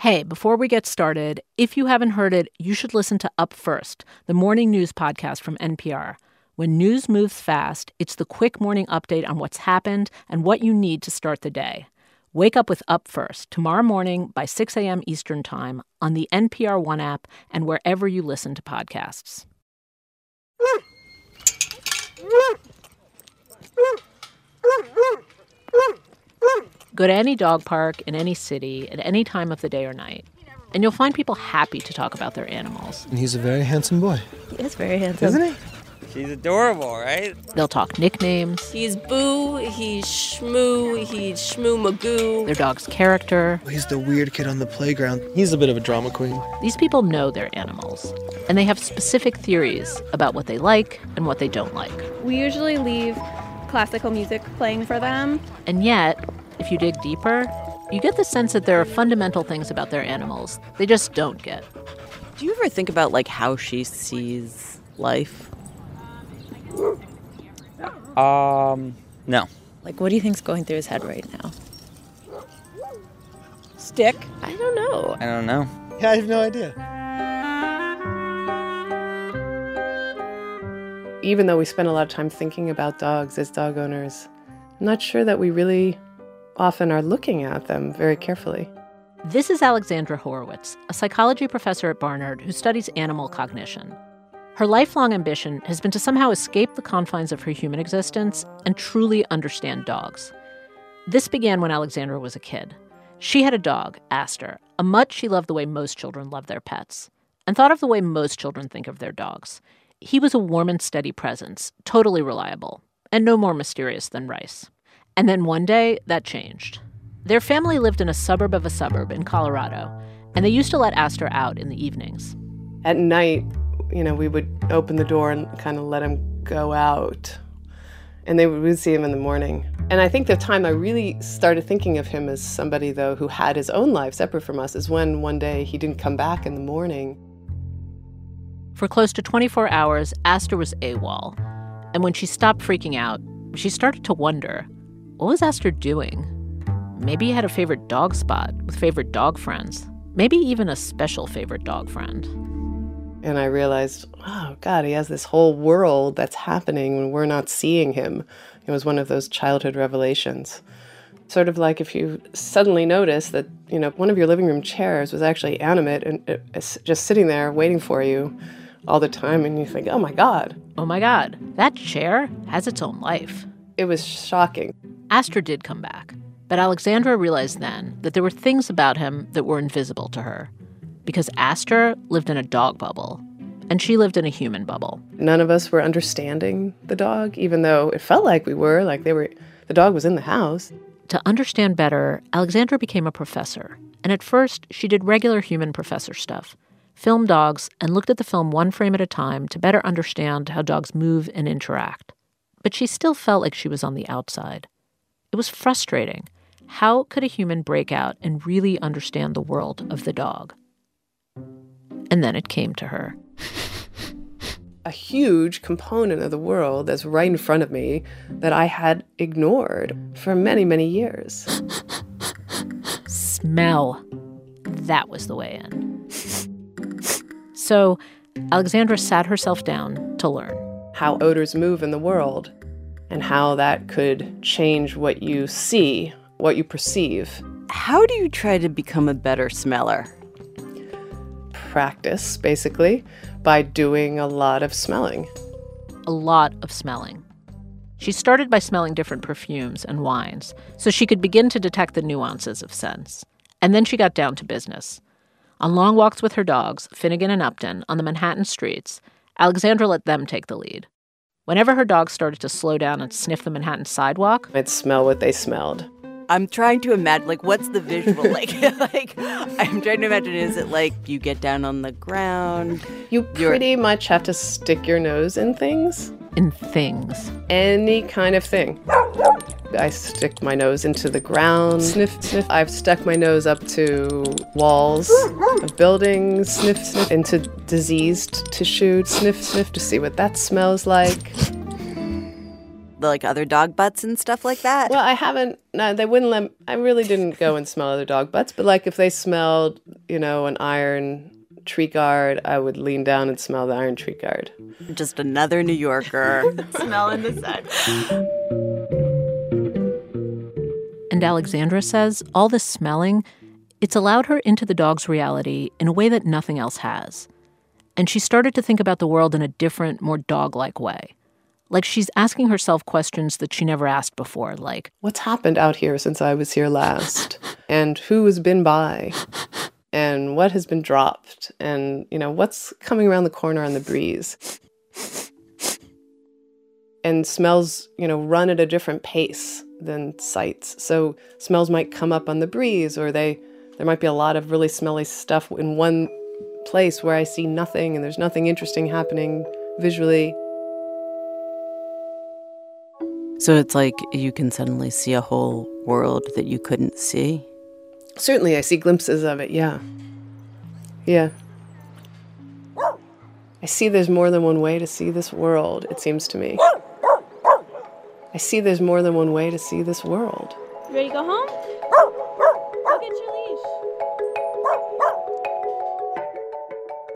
Hey, before we get started, if you haven't heard it, you should listen to Up First, the morning news podcast from NPR. When news moves fast, it's the quick morning update on what's happened and what you need to start the day. Wake up with Up First tomorrow morning by 6 a.m. Eastern Time on the NPR One app and wherever you listen to podcasts. Go to any dog park in any city at any time of the day or night, and you'll find people happy to talk about their animals. And he's a very handsome boy. He is very handsome. Isn't he? She's adorable, right? They'll talk nicknames, He's Boo, he's Shmoo, he's Shmoo Magoo. their dog's character. He's the weird kid on the playground. He's a bit of a drama queen. These people know their animals, and they have specific theories about what they like and what they don't like. We usually leave classical music playing for them. And yet, if you dig deeper, you get the sense that there are fundamental things about their animals they just don't get. Do you ever think about like how she sees life? Um, no. Like, what do you think's going through his head right now? Stick? I don't know. I don't know. Yeah, I have no idea. even though we spend a lot of time thinking about dogs as dog owners, I'm not sure that we really often are looking at them very carefully. This is Alexandra Horowitz, a psychology professor at Barnard who studies animal cognition. Her lifelong ambition has been to somehow escape the confines of her human existence and truly understand dogs. This began when Alexandra was a kid. She had a dog, Aster, a mutt she loved the way most children love their pets, and thought of the way most children think of their dogs. He was a warm and steady presence, totally reliable, and no more mysterious than rice. And then one day, that changed. Their family lived in a suburb of a suburb in Colorado, and they used to let Astor out in the evenings. At night, you know, we would open the door and kind of let him go out. And they would, see him in the morning. And I think the time I really started thinking of him as somebody, though, who had his own life separate from us is when one day he didn't come back in the morning. For close to 24 hours, Astor was AWOL. And when she stopped freaking out, she started to wonder what was Aster doing? Maybe he had a favorite dog spot with favorite dog friends. Maybe even a special favorite dog friend. And I realized, oh, God, he has this whole world that's happening when we're not seeing him. It was one of those childhood revelations. Sort of like if you suddenly notice that, you know, one of your living room chairs was actually animate and uh, uh, it's just sitting there waiting for you all the time, and you think, oh my God. Oh my God, that chair has its own life. It was shocking. Aster did come back, but Alexandra realized then that there were things about him that were invisible to her. Because Aster lived in a dog bubble, and she lived in a human bubble. None of us were understanding the dog, even though it felt like we were, like they were, the dog was in the house. To understand better, Alexandra became a professor, and at first she did regular human professor stuff filmed dogs and looked at the film one frame at a time to better understand how dogs move and interact. But she still felt like she was on the outside. It was frustrating. How could a human break out and really understand the world of the dog? And then it came to her. A huge component of the world that's right in front of me that I had ignored for many, many years. Smell. That was the way in. So Alexandra sat herself down to learn how odors move in the world and how that could change what you see, what you perceive. How do you try to become a better smeller? Practice, basically, by doing a lot of smelling. A lot of smelling. She started by smelling different perfumes and wines so she could begin to detect the nuances of scents. And then she got down to business. On long walks with her dogs, Finnegan and Upton, on the Manhattan streets, Alexandra let them take the lead. Whenever her dogs started to slow down and sniff the Manhattan sidewalk, I'd smell what they smelled. I'm trying to imagine, like, what's the visual like? like, I'm trying to imagine, is it like you get down on the ground? You pretty much have to stick your nose in things. In things. Any kind of thing. I stick my nose into the ground, sniff, sniff. I've stuck my nose up to walls of buildings, sniff, sniff, into diseased tissue, sniff, sniff to see what that smells like. Like other dog butts and stuff like that? Well, I haven't, no, they wouldn't let, I really didn't go and smell other dog butts, but like if they smelled you know, an iron tree guard, I would lean down and smell the iron tree guard. Just another New Yorker smelling the scent. And mm-hmm. Alexandra says all this smelling, it's allowed her into the dog's reality in a way that nothing else has. And she started to think about the world in a different, more dog like way. Like she's asking herself questions that she never asked before, like, What's happened out here since I was here last? and who has been by? And what has been dropped? And, you know, what's coming around the corner on the breeze? And smells, you know, run at a different pace than sights. So smells might come up on the breeze, or they there might be a lot of really smelly stuff in one place where I see nothing and there's nothing interesting happening visually. So it's like you can suddenly see a whole world that you couldn't see. Certainly, I see glimpses of it, yeah. Yeah. I see there's more than one way to see this world, it seems to me. I see there's more than one way to see this world. You ready to go home? Go get your leash.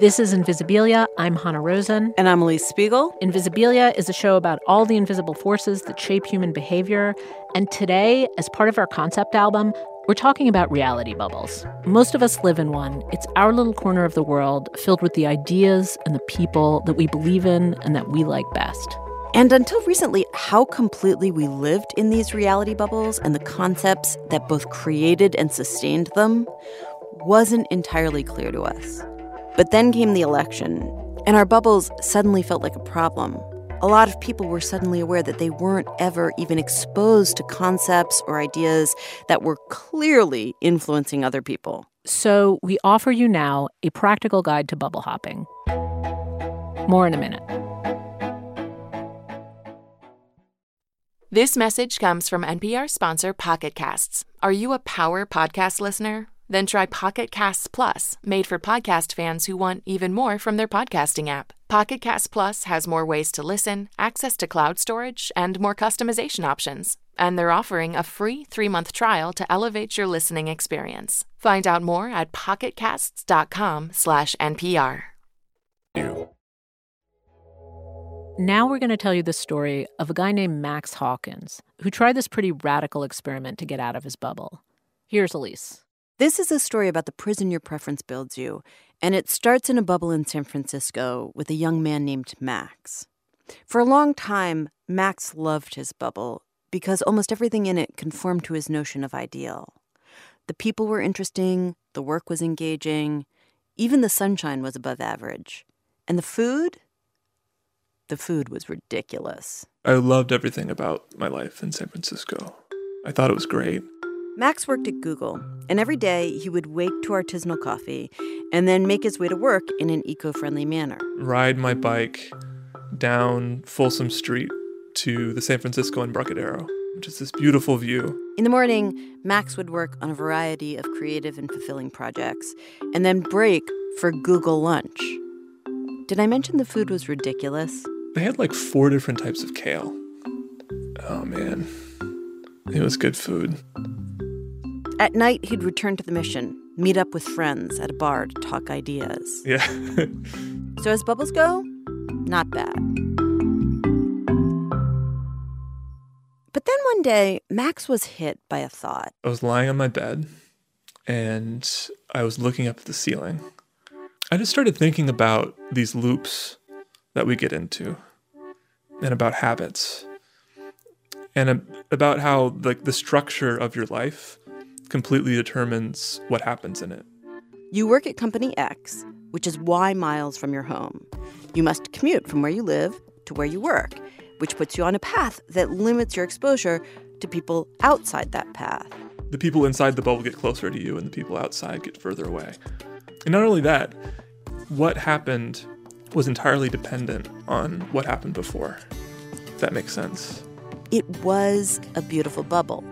This is Invisibilia. I'm Hanna Rosin. And I'm Alix Spiegel. Invisibilia is a show about all the invisible forces that shape human behavior. And today, as part of our concept album, we're talking about reality bubbles. Most of us live in one. It's our little corner of the world filled with the ideas and the people that we believe in and that we like best. And until recently, how completely we lived in these reality bubbles and the concepts that both created and sustained them wasn't entirely clear to us. But then came the election, and our bubbles suddenly felt like a problem. A lot of people were suddenly aware that they weren't ever even exposed to concepts or ideas that were clearly influencing other people. So we offer you now a practical guide to bubble hopping. More in a minute. This message comes from NPR sponsor Pocket Casts. Are you a power podcast listener? Then try Pocket Casts Plus, made for podcast fans who want even more from their podcasting app. Pocket Casts Plus has more ways to listen, access to cloud storage, and more customization options. And they're offering a free three-month trial to elevate your listening experience. Find out more at pocketcasts.com/npr. Now we're going to tell you the story of a guy named Max Hawkins who tried this pretty radical experiment to get out of his bubble. Here's Alix. This is a story about the prison your preference builds you, and it starts in a bubble in San Francisco with a young man named Max. For a long time, Max loved his bubble because almost everything in it conformed to his notion of ideal. The people were interesting, the work was engaging, even the sunshine was above average. And the food? The food was ridiculous. I loved everything about my life in San Francisco. I thought it was great. Max worked at Google, and every day he would wake to artisanal coffee and then make his way to work in an eco friendly manner. Ride my bike down Folsom Street to the San Francisco Embarcadero, which is this beautiful view. In the morning, Max would work on a variety of creative and fulfilling projects and then break for Google lunch. Did I mention the food was ridiculous? They had like four different types of kale. Oh man, it was good food. At night, he'd return to the mission, meet up with friends at a bar to talk ideas. Yeah. So, as bubbles go, not bad. But then one day, Max was hit by a thought. I was lying on my bed and I was looking up at the ceiling. I just started thinking about these loops that we get into and about habits and about how like the structure of your life completely determines what happens in it. You work at Company X, which is Y miles from your home. You must commute from where you live to where you work, which puts you on a path that limits your exposure to people outside that path. The people inside the bubble get closer to you and the people outside get further away. And not only that, what happened was entirely dependent on what happened before. If that makes sense. It was a beautiful bubble,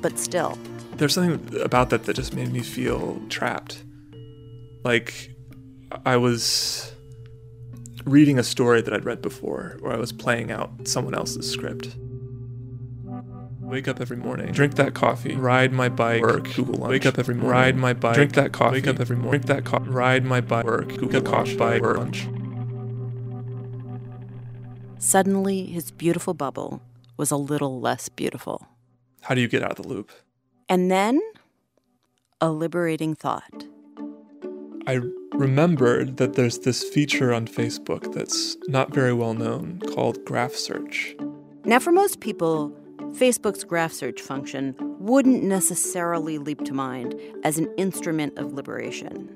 but still, There's something about that that just made me feel trapped. Like I was reading a story that I'd read before, or I was playing out someone else's script. Wake up every morning, drink that coffee, ride my bike, work, Google lunch. Wake up every morning, ride my bike, drink that coffee, wake up every morning, drink that coffee, ride my bike, work, Google coffee, bike, work, lunch. Suddenly, his beautiful bubble was a little less beautiful. How do you get out of the loop? And then, a liberating thought. I remembered that there's this feature on Facebook that's not very well known called graph search. Now, for most people, Facebook's graph search function wouldn't necessarily leap to mind as an instrument of liberation.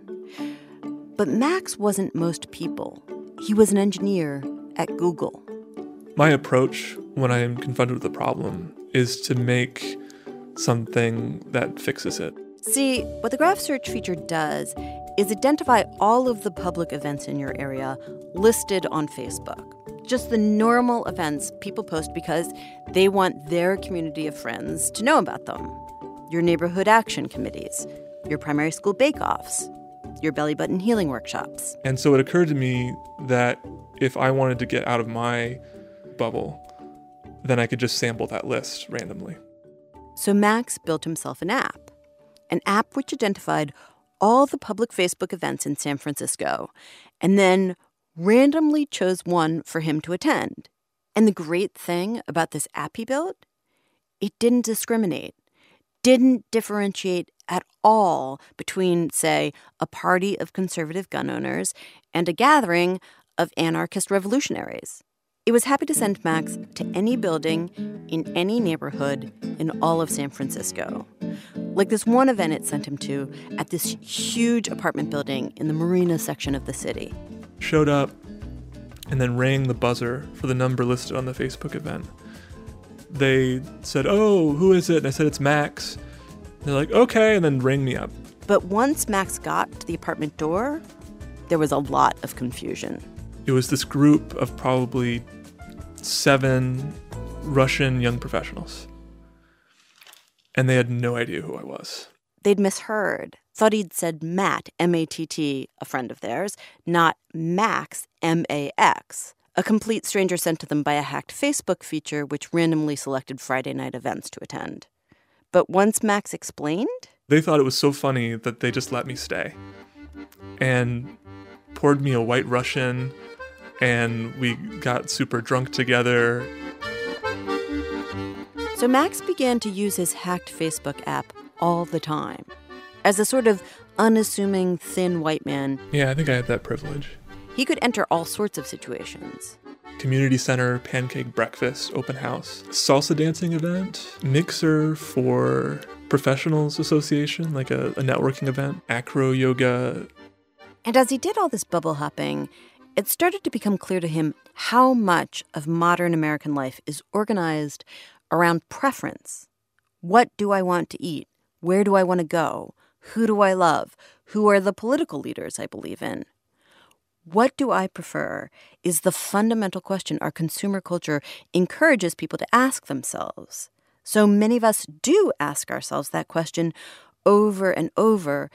But Max wasn't most people. He was an engineer at Google. My approach when I am confronted with a problem is to make something that fixes it. See, what the graph search feature does is identify all of the public events in your area listed on Facebook. Just the normal events people post because they want their community of friends to know about them. Your neighborhood action committees, your primary school bake offs, your belly button healing workshops. And so it occurred to me that if I wanted to get out of my bubble, then I could just sample that list randomly. So Max built himself an app, an app which identified all the public Facebook events in San Francisco and then randomly chose one for him to attend. And the great thing about this app he built, it didn't discriminate, didn't differentiate at all between, say, a party of conservative gun owners and a gathering of anarchist revolutionaries. It was happy to send Max to any building in any neighborhood in all of San Francisco. Like this one event it sent him to at this huge apartment building in the marina section of the city. Showed up and then rang the buzzer for the number listed on the Facebook event. They said, Oh, who is it? And I said, It's Max. They're like, Okay, and then rang me up. But once Max got to the apartment door, there was a lot of confusion. It was this group of probably seven Russian young professionals. And they had no idea who I was. They'd misheard, thought he'd said Matt, M A T T, a friend of theirs, not Max, M A X, a complete stranger sent to them by a hacked Facebook feature which randomly selected Friday night events to attend. But once Max explained, they thought it was so funny that they just let me stay and poured me a white Russian and we got super drunk together. So Max began to use his hacked Facebook app all the time as a sort of unassuming, thin white man. Yeah, I think I had that privilege. He could enter all sorts of situations. Community center, pancake breakfast, open house, salsa dancing event, mixer for professionals association, like a, a networking event, acro yoga. And as he did all this bubble hopping, it started to become clear to him how much of modern American life is organized around preference. What do I want to eat? Where do I want to go? Who do I love? Who are the political leaders I believe in? What do I prefer is the fundamental question our consumer culture encourages people to ask themselves. So many of us do ask ourselves that question over and over,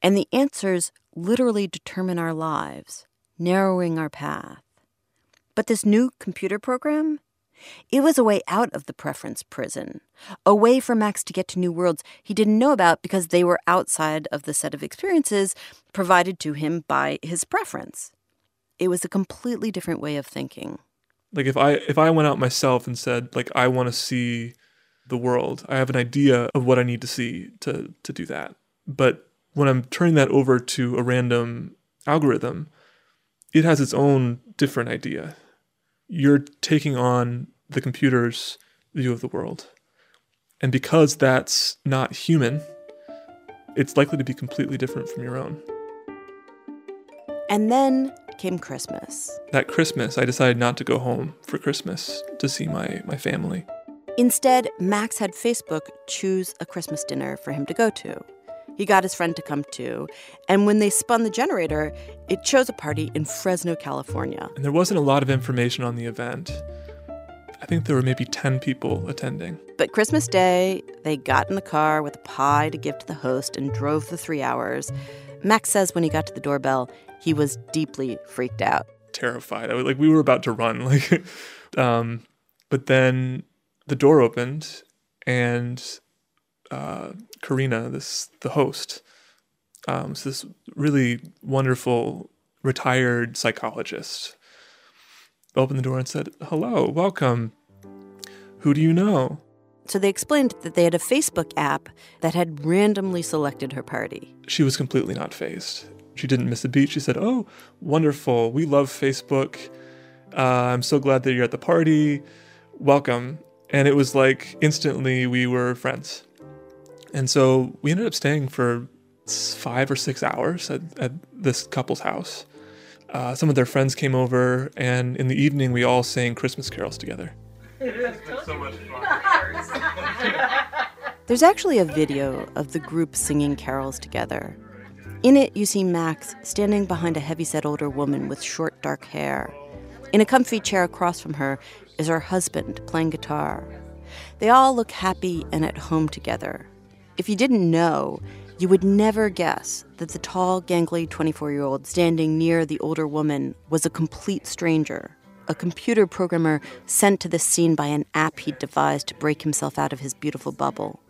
and the answers literally determine our lives narrowing our path. But this new computer program, it was a way out of the preference prison, a way for Max to get to new worlds he didn't know about because they were outside of the set of experiences provided to him by his preference. It was a completely different way of thinking. Like if I if I went out myself and said like I want to see the world, I have an idea of what I need to see to to do that. But when I'm turning that over to a random algorithm, it has its own different idea. You're taking on the computer's view of the world. And because that's not human, it's likely to be completely different from your own. And then came Christmas. That Christmas, I decided not to go home for Christmas to see my, my family. Instead, Max had Facebook choose a Christmas dinner for him to go to. He got his friend to come too. And when they spun the generator, it chose a party in Fresno, California. And there wasn't a lot of information on the event. I think there were maybe 10 people attending. But Christmas Day, they got in the car with a pie to give to the host and drove the three hours. Max says when he got to the doorbell, he was deeply freaked out. Terrified. I was, like we were about to run. Like, um, but then the door opened and uh, Karina, this the host, um, so this really wonderful retired psychologist, opened the door and said, "Hello, welcome. Who do you know?" So they explained that they had a Facebook app that had randomly selected her party. She was completely not phased. She didn't miss a beat. She said, "Oh, wonderful. We love Facebook. Uh, I'm so glad that you're at the party. Welcome." And it was like instantly we were friends. And so we ended up staying for five or six hours at, at this couple's house. Uh, some of their friends came over, and in the evening, we all sang Christmas carols together. So much fun. There's actually a video of the group singing carols together. In it, you see Max standing behind a heavyset older woman with short dark hair. In a comfy chair across from her is her husband playing guitar. They all look happy and at home together. If you didn't know, you would never guess that the tall, gangly 24 year old standing near the older woman was a complete stranger, a computer programmer sent to the scene by an app he'd devised to break himself out of his beautiful bubble.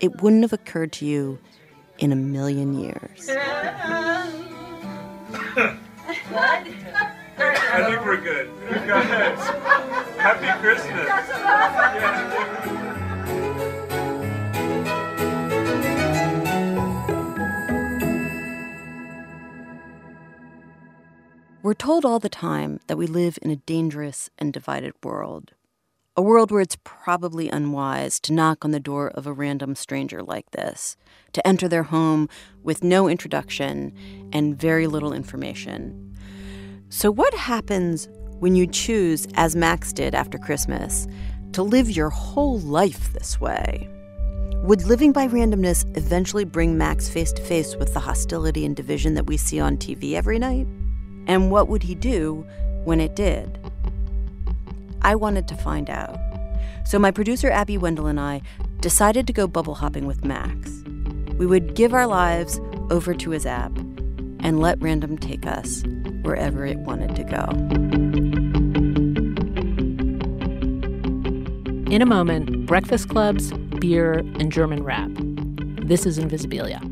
It wouldn't have occurred to you in a million years. I think we're good. We're. Happy Christmas. Yeah. We're told all the time that we live in a dangerous and divided world. A world where it's probably unwise to knock on the door of a random stranger like this, to enter their home with no introduction and very little information. So, what happens when you choose, as Max did after Christmas, to live your whole life this way? Would living by randomness eventually bring Max face to face with the hostility and division that we see on TV every night? And what would he do when it did? I wanted to find out. So my producer Abby Wendell and I decided to go bubble hopping with Max. We would give our lives over to his app and let random take us wherever it wanted to go. In a moment, breakfast clubs, beer, and German rap. This is Invisibilia.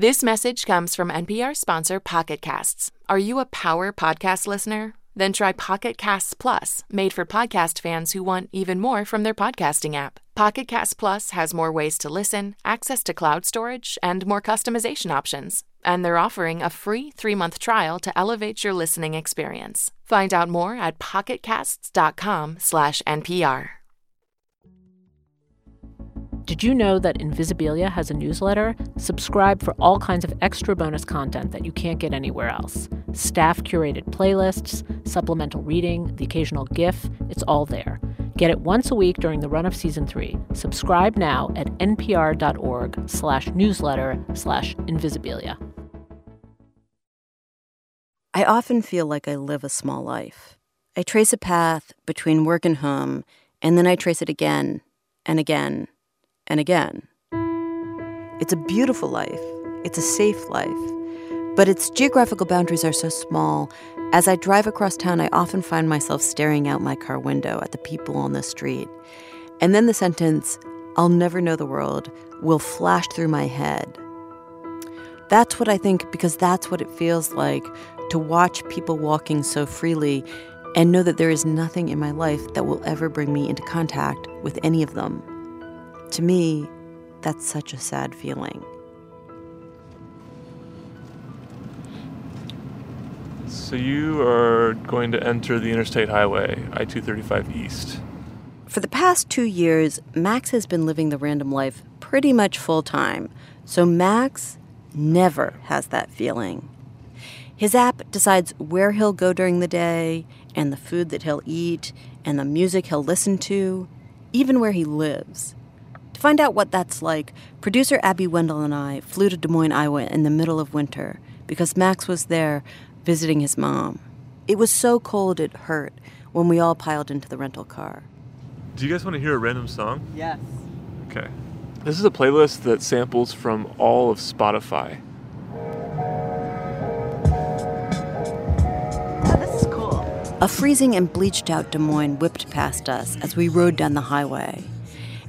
This message comes from NPR sponsor Pocket Casts. Are you a power podcast listener? Then try Pocket Casts Plus, made for podcast fans who want even more from their podcasting app. Pocket Casts Plus has more ways to listen, access to cloud storage, and more customization options. And they're offering a free three-month trial to elevate your listening experience. Find out more at pocketcasts.com/npr. Did you know that Invisibilia has a newsletter? Subscribe for all kinds of extra bonus content that you can't get anywhere else. Staff curated playlists, supplemental reading, the occasional GIF, it's all there. Get it once a week during the run of season three. Subscribe now at npr.org slash newsletter slash invisibilia. I often feel like I live a small life. I trace a path between work and home, and then I trace it again and again and again. It's a beautiful life, it's a safe life, but its geographical boundaries are so small. As I drive across town, I often find myself staring out my car window at the people on the street. And then the sentence, I'll never know the world, will flash through my head. That's what I think because that's what it feels like to watch people walking so freely and know that there is nothing in my life that will ever bring me into contact with any of them. To me, that's such a sad feeling. So you are going to enter the interstate highway, I 235 East. For the past two years, Max has been living the random life pretty much full time. So Max never has that feeling. His app decides where he'll go during the day, and the food that he'll eat, and the music he'll listen to, even where he lives. To find out what that's like, producer Abby Wendell and I flew to Des Moines, Iowa in the middle of winter because Max was there visiting his mom. It was so cold it hurt when we all piled into the rental car. Do you guys want to hear a random song? Yes. Okay. This is a playlist that samples from all of Spotify. Oh, this is cool. A freezing and bleached out Des Moines whipped past us as we rode down the highway.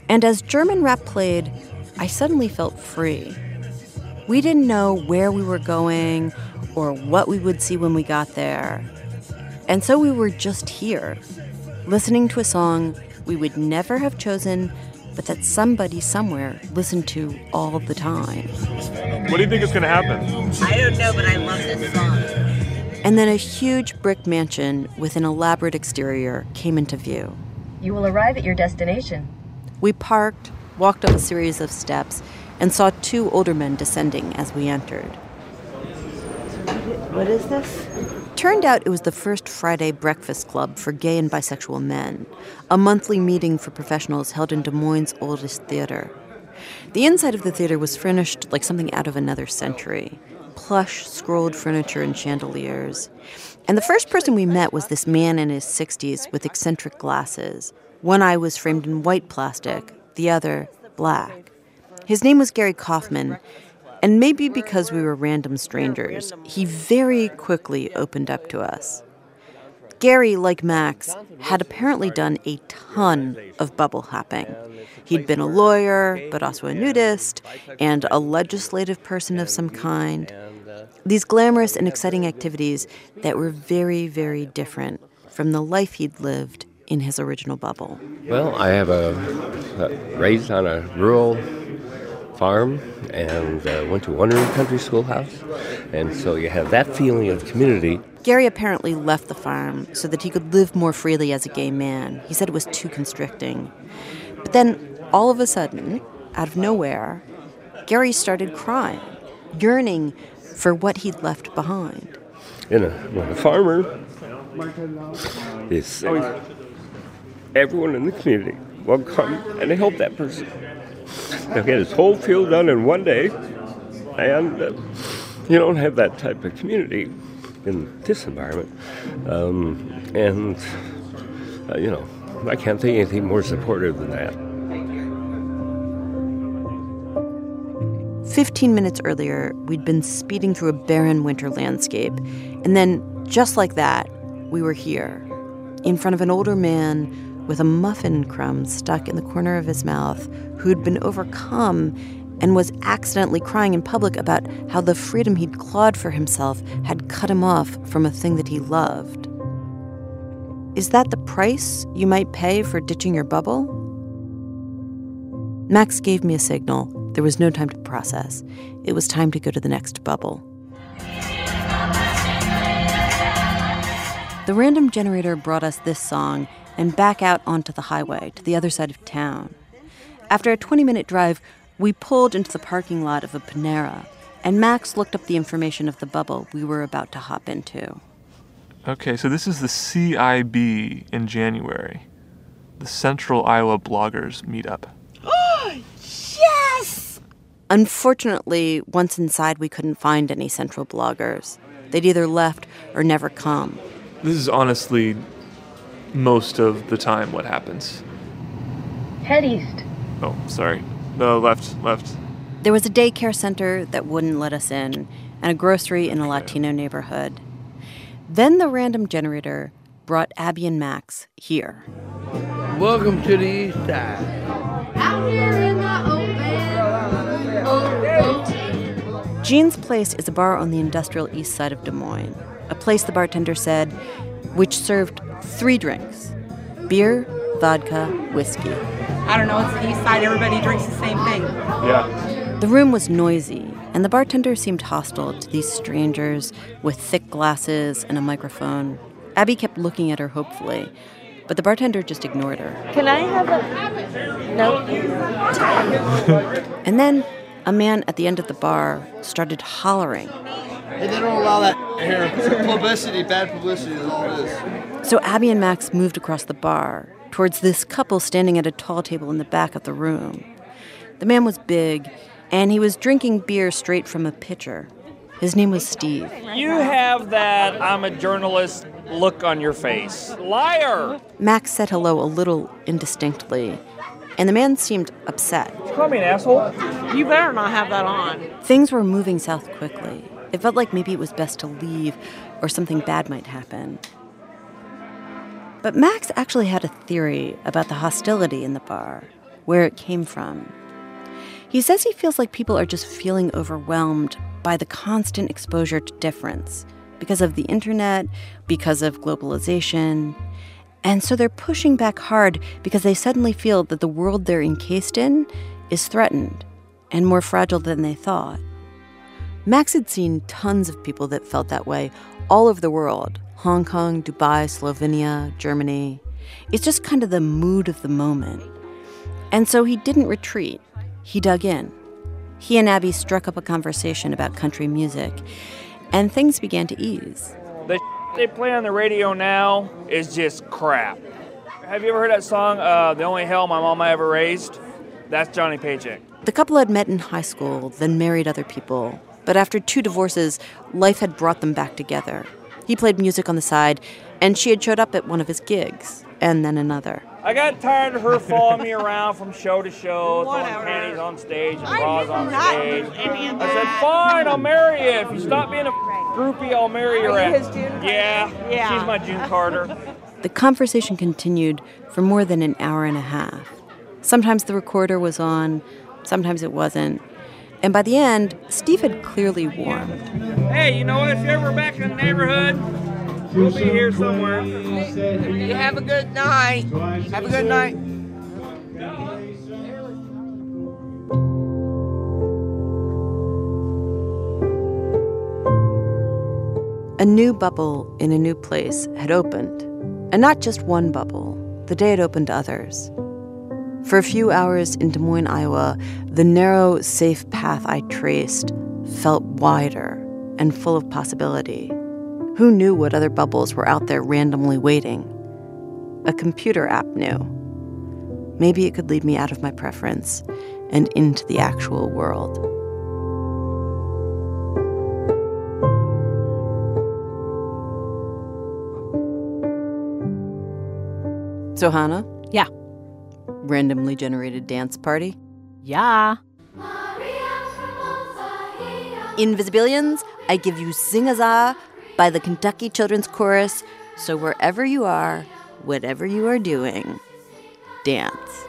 And as German rap played, I suddenly felt free. We didn't know where we were going or what we would see when we got there. And so we were just here, listening to a song we would never have chosen, but that somebody somewhere listened to all the time. What do you think is going to happen? I don't know, but I love this song. And then a huge brick mansion with an elaborate exterior came into view. You will arrive at your destination. We parked, walked up a series of steps, and saw two older men descending as we entered. What is this? Turned out it was the first Friday breakfast club for gay and bisexual men, a monthly meeting for professionals held in Des Moines' oldest theater. The inside of the theater was furnished like something out of another century plush, scrolled furniture and chandeliers. And the first person we met was this man in his 60s with eccentric glasses. One eye was framed in white plastic, the other black. His name was Gary Kaufman, and maybe because we were random strangers, he very quickly opened up to us. Gary, like Max, had apparently done a ton of bubble hopping. He'd been a lawyer, but also a nudist, and a legislative person of some kind. These glamorous and exciting activities that were very, very different from the life he'd lived in his original bubble. Well, I have a, a raised on a rural farm and uh, went to Wondering Country Schoolhouse, and so you have that feeling of community. Gary apparently left the farm so that he could live more freely as a gay man. He said it was too constricting. But then, all of a sudden, out of nowhere, Gary started crying, yearning for what he'd left behind. You know, when a farmer is sick, everyone in the community will come and help that person. They'll get his whole field done in one day, and uh, you don't have that type of community in this environment. Um, and, uh, you know, I can't think anything more supportive than that. 15 minutes earlier, we'd been speeding through a barren winter landscape. And then, just like that, we were here, in front of an older man with a muffin crumb stuck in the corner of his mouth who'd been overcome and was accidentally crying in public about how the freedom he'd clawed for himself had cut him off from a thing that he loved. Is that the price you might pay for ditching your bubble? Max gave me a signal. There was no time to process. It was time to go to the next bubble. The random generator brought us this song and back out onto the highway to the other side of town. After a 20 minute drive, we pulled into the parking lot of a Panera, and Max looked up the information of the bubble we were about to hop into. Okay, so this is the CIB in January, the Central Iowa Bloggers Meetup. Oh, yes! Unfortunately, once inside, we couldn't find any Central bloggers. They'd either left or never come. This is honestly most of the time what happens. Head east. Oh, sorry. No, left, left. There was a daycare center that wouldn't let us in, and a grocery in a Latino neighborhood. Then the random generator brought Abby and Max here. Welcome to the east side. Out here in the open. Oh. Jean's Place is a bar on the industrial east side of Des Moines, a place the bartender said, which served three drinks beer, vodka, whiskey. I don't know, it's the east side, everybody drinks the same thing. Yeah. The room was noisy, and the bartender seemed hostile to these strangers with thick glasses and a microphone. Abby kept looking at her hopefully, but the bartender just ignored her. Can I have a. No. and then a man at the end of the bar started hollering. Hey, they don't allow that here. Publicity, bad publicity is all it is. So Abby and Max moved across the bar towards this couple standing at a tall table in the back of the room. The man was big, and he was drinking beer straight from a pitcher. His name was Steve. You have that I'm a journalist look on your face. Liar! Max said hello a little indistinctly, and the man seemed upset. You call me an asshole? You better not have that on. Things were moving south quickly. It felt like maybe it was best to leave or something bad might happen. But Max actually had a theory about the hostility in the bar, where it came from. He says he feels like people are just feeling overwhelmed by the constant exposure to difference because of the internet, because of globalization. And so they're pushing back hard because they suddenly feel that the world they're encased in is threatened and more fragile than they thought. Max had seen tons of people that felt that way all over the world Hong Kong, Dubai, Slovenia, Germany. It's just kind of the mood of the moment. And so he didn't retreat, he dug in. He and Abby struck up a conversation about country music, and things began to ease. The they play on the radio now is just crap. Have you ever heard that song, uh, The Only Hell My Mama Ever Raised? That's Johnny Paycheck. The couple had met in high school, then married other people. But after two divorces, life had brought them back together. He played music on the side, and she had showed up at one of his gigs, and then another. I got tired of her following me around from show to show, throwing panties on stage and bras on stage. I said, fine, I'll marry you. If you stop being a groupie, I'll marry your Are you his June Yeah, Yeah. she's my June Carter. The conversation continued for more than an hour and a half. Sometimes the recorder was on, sometimes it wasn't. And by the end, Steve had clearly warmed. Hey, you know what? If you're ever back in the neighborhood, we'll be here somewhere. You have a good night. Have a good night. A new bubble in a new place had opened. And not just one bubble, the day it opened others. For a few hours in Des Moines, Iowa, the narrow, safe path I traced felt wider and full of possibility. Who knew what other bubbles were out there randomly waiting? A computer app knew. Maybe it could lead me out of my preference and into the actual world. So, Hanna? Yeah. Randomly generated dance party? Yeah. Invisibilians, I give you Zingaza by the Kentucky Children's Chorus. So, wherever you are, whatever you are doing, dance.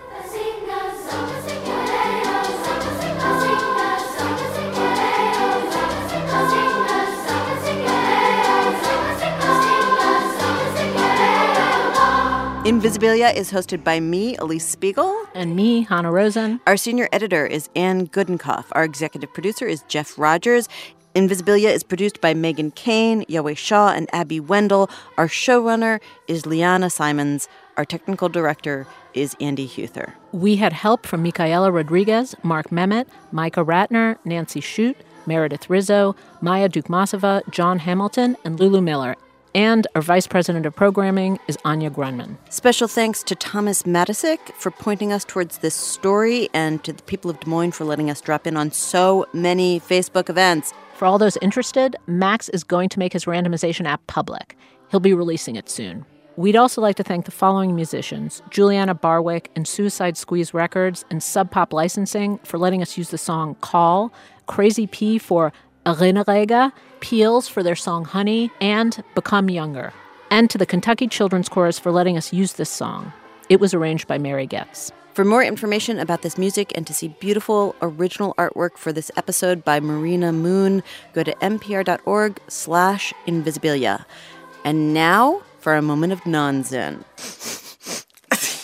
Invisibilia is hosted by me, Alix Spiegel. And me, Hanna Rosin. Our senior editor is Anne Gudenkauf. Our executive producer is Jeff Rogers. Invisibilia is produced by Megan Keane, Yowei Shaw, and Abby Wendell. Our showrunner is Liana Simons. Our technical director is Andy Huether. We had help from Micaela Rodriguez, Mark Memmott, Micah Ratner, Nancy Shute, Meredith Rizzo, Maya Dukmasova, John Hamilton, and Lulu Miller. And our vice president of programming is Anya Grundmann. Special thanks to Thomas Matisic for pointing us towards this story and to the people of Des Moines for letting us drop in on so many Facebook events. For all those interested, Max is going to make his randomization app public. He'll be releasing it soon. We'd also like to thank the following musicians Juliana Barwick and Suicide Squeeze Records and Sub Pop Licensing for letting us use the song Call, Crazy P for Erinnerega, Peels for their song Honey, and Become Younger. And to the Kentucky Children's Chorus for letting us use this song. It was arranged by Mary Getz. For more information about this music and to see beautiful original artwork for this episode by Marina Moon, go to npr.org slash invisibilia. And now for a moment of nonzen.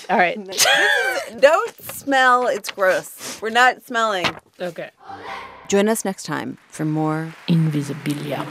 All right. Don't smell. It's gross. We're not smelling. Okay. Join us next time for more Invisibilia.